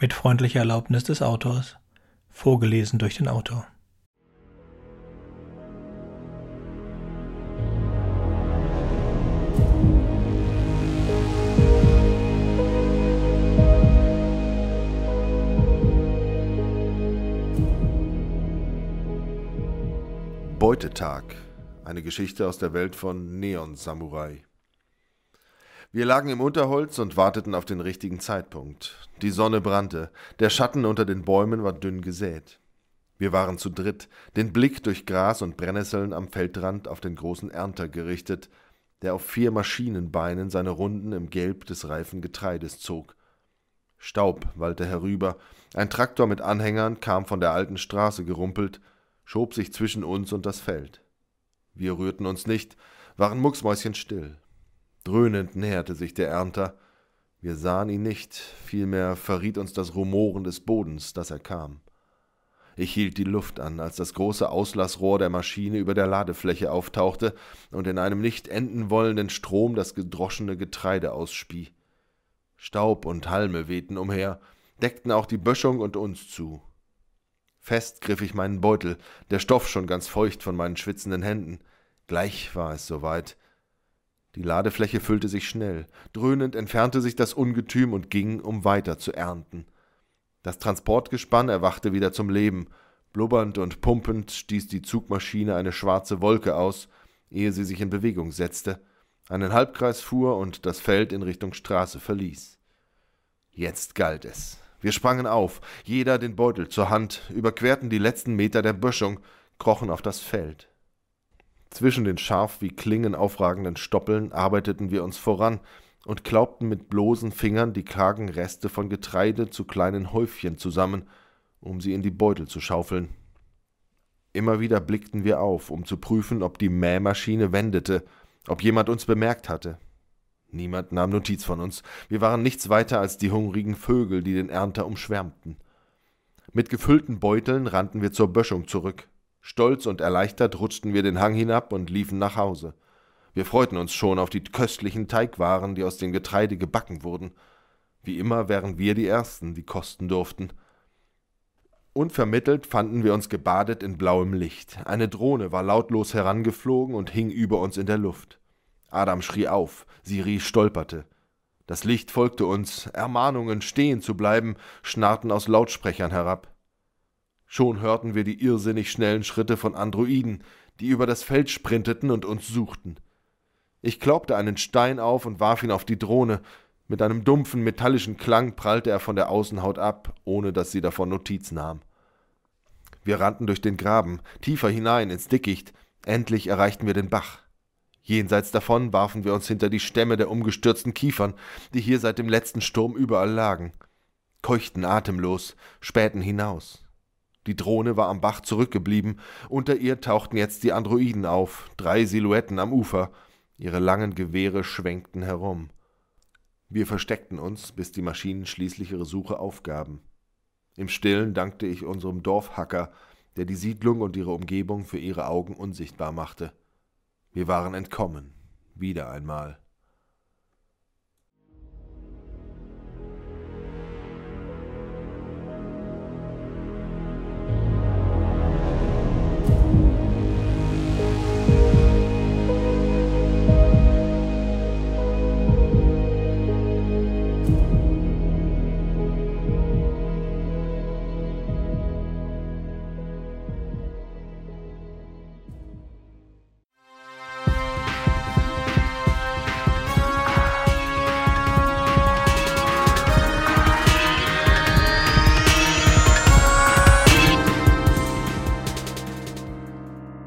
Mit freundlicher Erlaubnis des Autors. Vorgelesen durch den Autor. Beutetag. Eine Geschichte aus der Welt von Neon Samurai. Wir lagen im Unterholz und warteten auf den richtigen Zeitpunkt. Die Sonne brannte, der Schatten unter den Bäumen war dünn gesät. Wir waren zu dritt, den Blick durch Gras und Brennnesseln am Feldrand auf den großen Ernter gerichtet, der auf vier Maschinenbeinen seine Runden im Gelb des reifen Getreides zog. Staub wallte herüber, ein Traktor mit Anhängern kam von der alten Straße gerumpelt, schob sich zwischen uns und das Feld. Wir rührten uns nicht, waren mucksmäuschenstill. Dröhnend näherte sich der Ernter. Wir sahen ihn nicht, vielmehr verriet uns das Rumoren des Bodens, dass er kam. Ich hielt die Luft an, als das große Auslassrohr der Maschine über der Ladefläche auftauchte und in einem nicht enden wollenden Strom das gedroschene Getreide ausspie. Staub und Halme wehten umher, deckten auch die Böschung und uns zu. Fest griff ich meinen Beutel, der Stoff schon ganz feucht von meinen schwitzenden Händen. Gleich war es soweit. Die Ladefläche füllte sich schnell. Dröhnend entfernte sich das Ungetüm und ging, um weiter zu ernten. Das Transportgespann erwachte wieder zum Leben. Blubbernd und pumpend stieß die Zugmaschine eine schwarze Wolke aus, ehe sie sich in Bewegung setzte, einen Halbkreis fuhr und das Feld in Richtung Straße verließ. Jetzt galt es. Wir sprangen auf, jeder den Beutel zur Hand, überquerten die letzten Meter der Böschung, krochen auf das Feld. Zwischen den scharf wie Klingen aufragenden Stoppeln arbeiteten wir uns voran und klaubten mit bloßen Fingern die kargen Reste von Getreide zu kleinen Häufchen zusammen, um sie in die Beutel zu schaufeln. Immer wieder blickten wir auf, um zu prüfen, ob die Mähmaschine wendete, ob jemand uns bemerkt hatte. Niemand nahm Notiz von uns. Wir waren nichts weiter als die hungrigen Vögel, die den Ernter umschwärmten. Mit gefüllten Beuteln rannten wir zur Böschung zurück. Stolz und erleichtert rutschten wir den Hang hinab und liefen nach Hause. Wir freuten uns schon auf die köstlichen Teigwaren, die aus dem Getreide gebacken wurden. Wie immer wären wir die Ersten, die kosten durften. Unvermittelt fanden wir uns gebadet in blauem Licht. Eine Drohne war lautlos herangeflogen und hing über uns in der Luft. Adam schrie auf, Siri stolperte. Das Licht folgte uns, Ermahnungen, stehen zu bleiben, schnarrten aus Lautsprechern herab. Schon hörten wir die irrsinnig schnellen Schritte von Androiden, die über das Feld sprinteten und uns suchten. Ich klaubte einen Stein auf und warf ihn auf die Drohne. Mit einem dumpfen, metallischen Klang prallte er von der Außenhaut ab, ohne dass sie davon Notiz nahm. Wir rannten durch den Graben, tiefer hinein ins Dickicht. Endlich erreichten wir den Bach. Jenseits davon warfen wir uns hinter die Stämme der umgestürzten Kiefern, die hier seit dem letzten Sturm überall lagen, keuchten atemlos, spähten hinaus. Die Drohne war am Bach zurückgeblieben, unter ihr tauchten jetzt die Androiden auf, drei Silhouetten am Ufer, ihre langen Gewehre schwenkten herum. Wir versteckten uns, bis die Maschinen schließlich ihre Suche aufgaben. Im Stillen dankte ich unserem Dorfhacker, der die Siedlung und ihre Umgebung für ihre Augen unsichtbar machte. Wir waren entkommen, wieder einmal.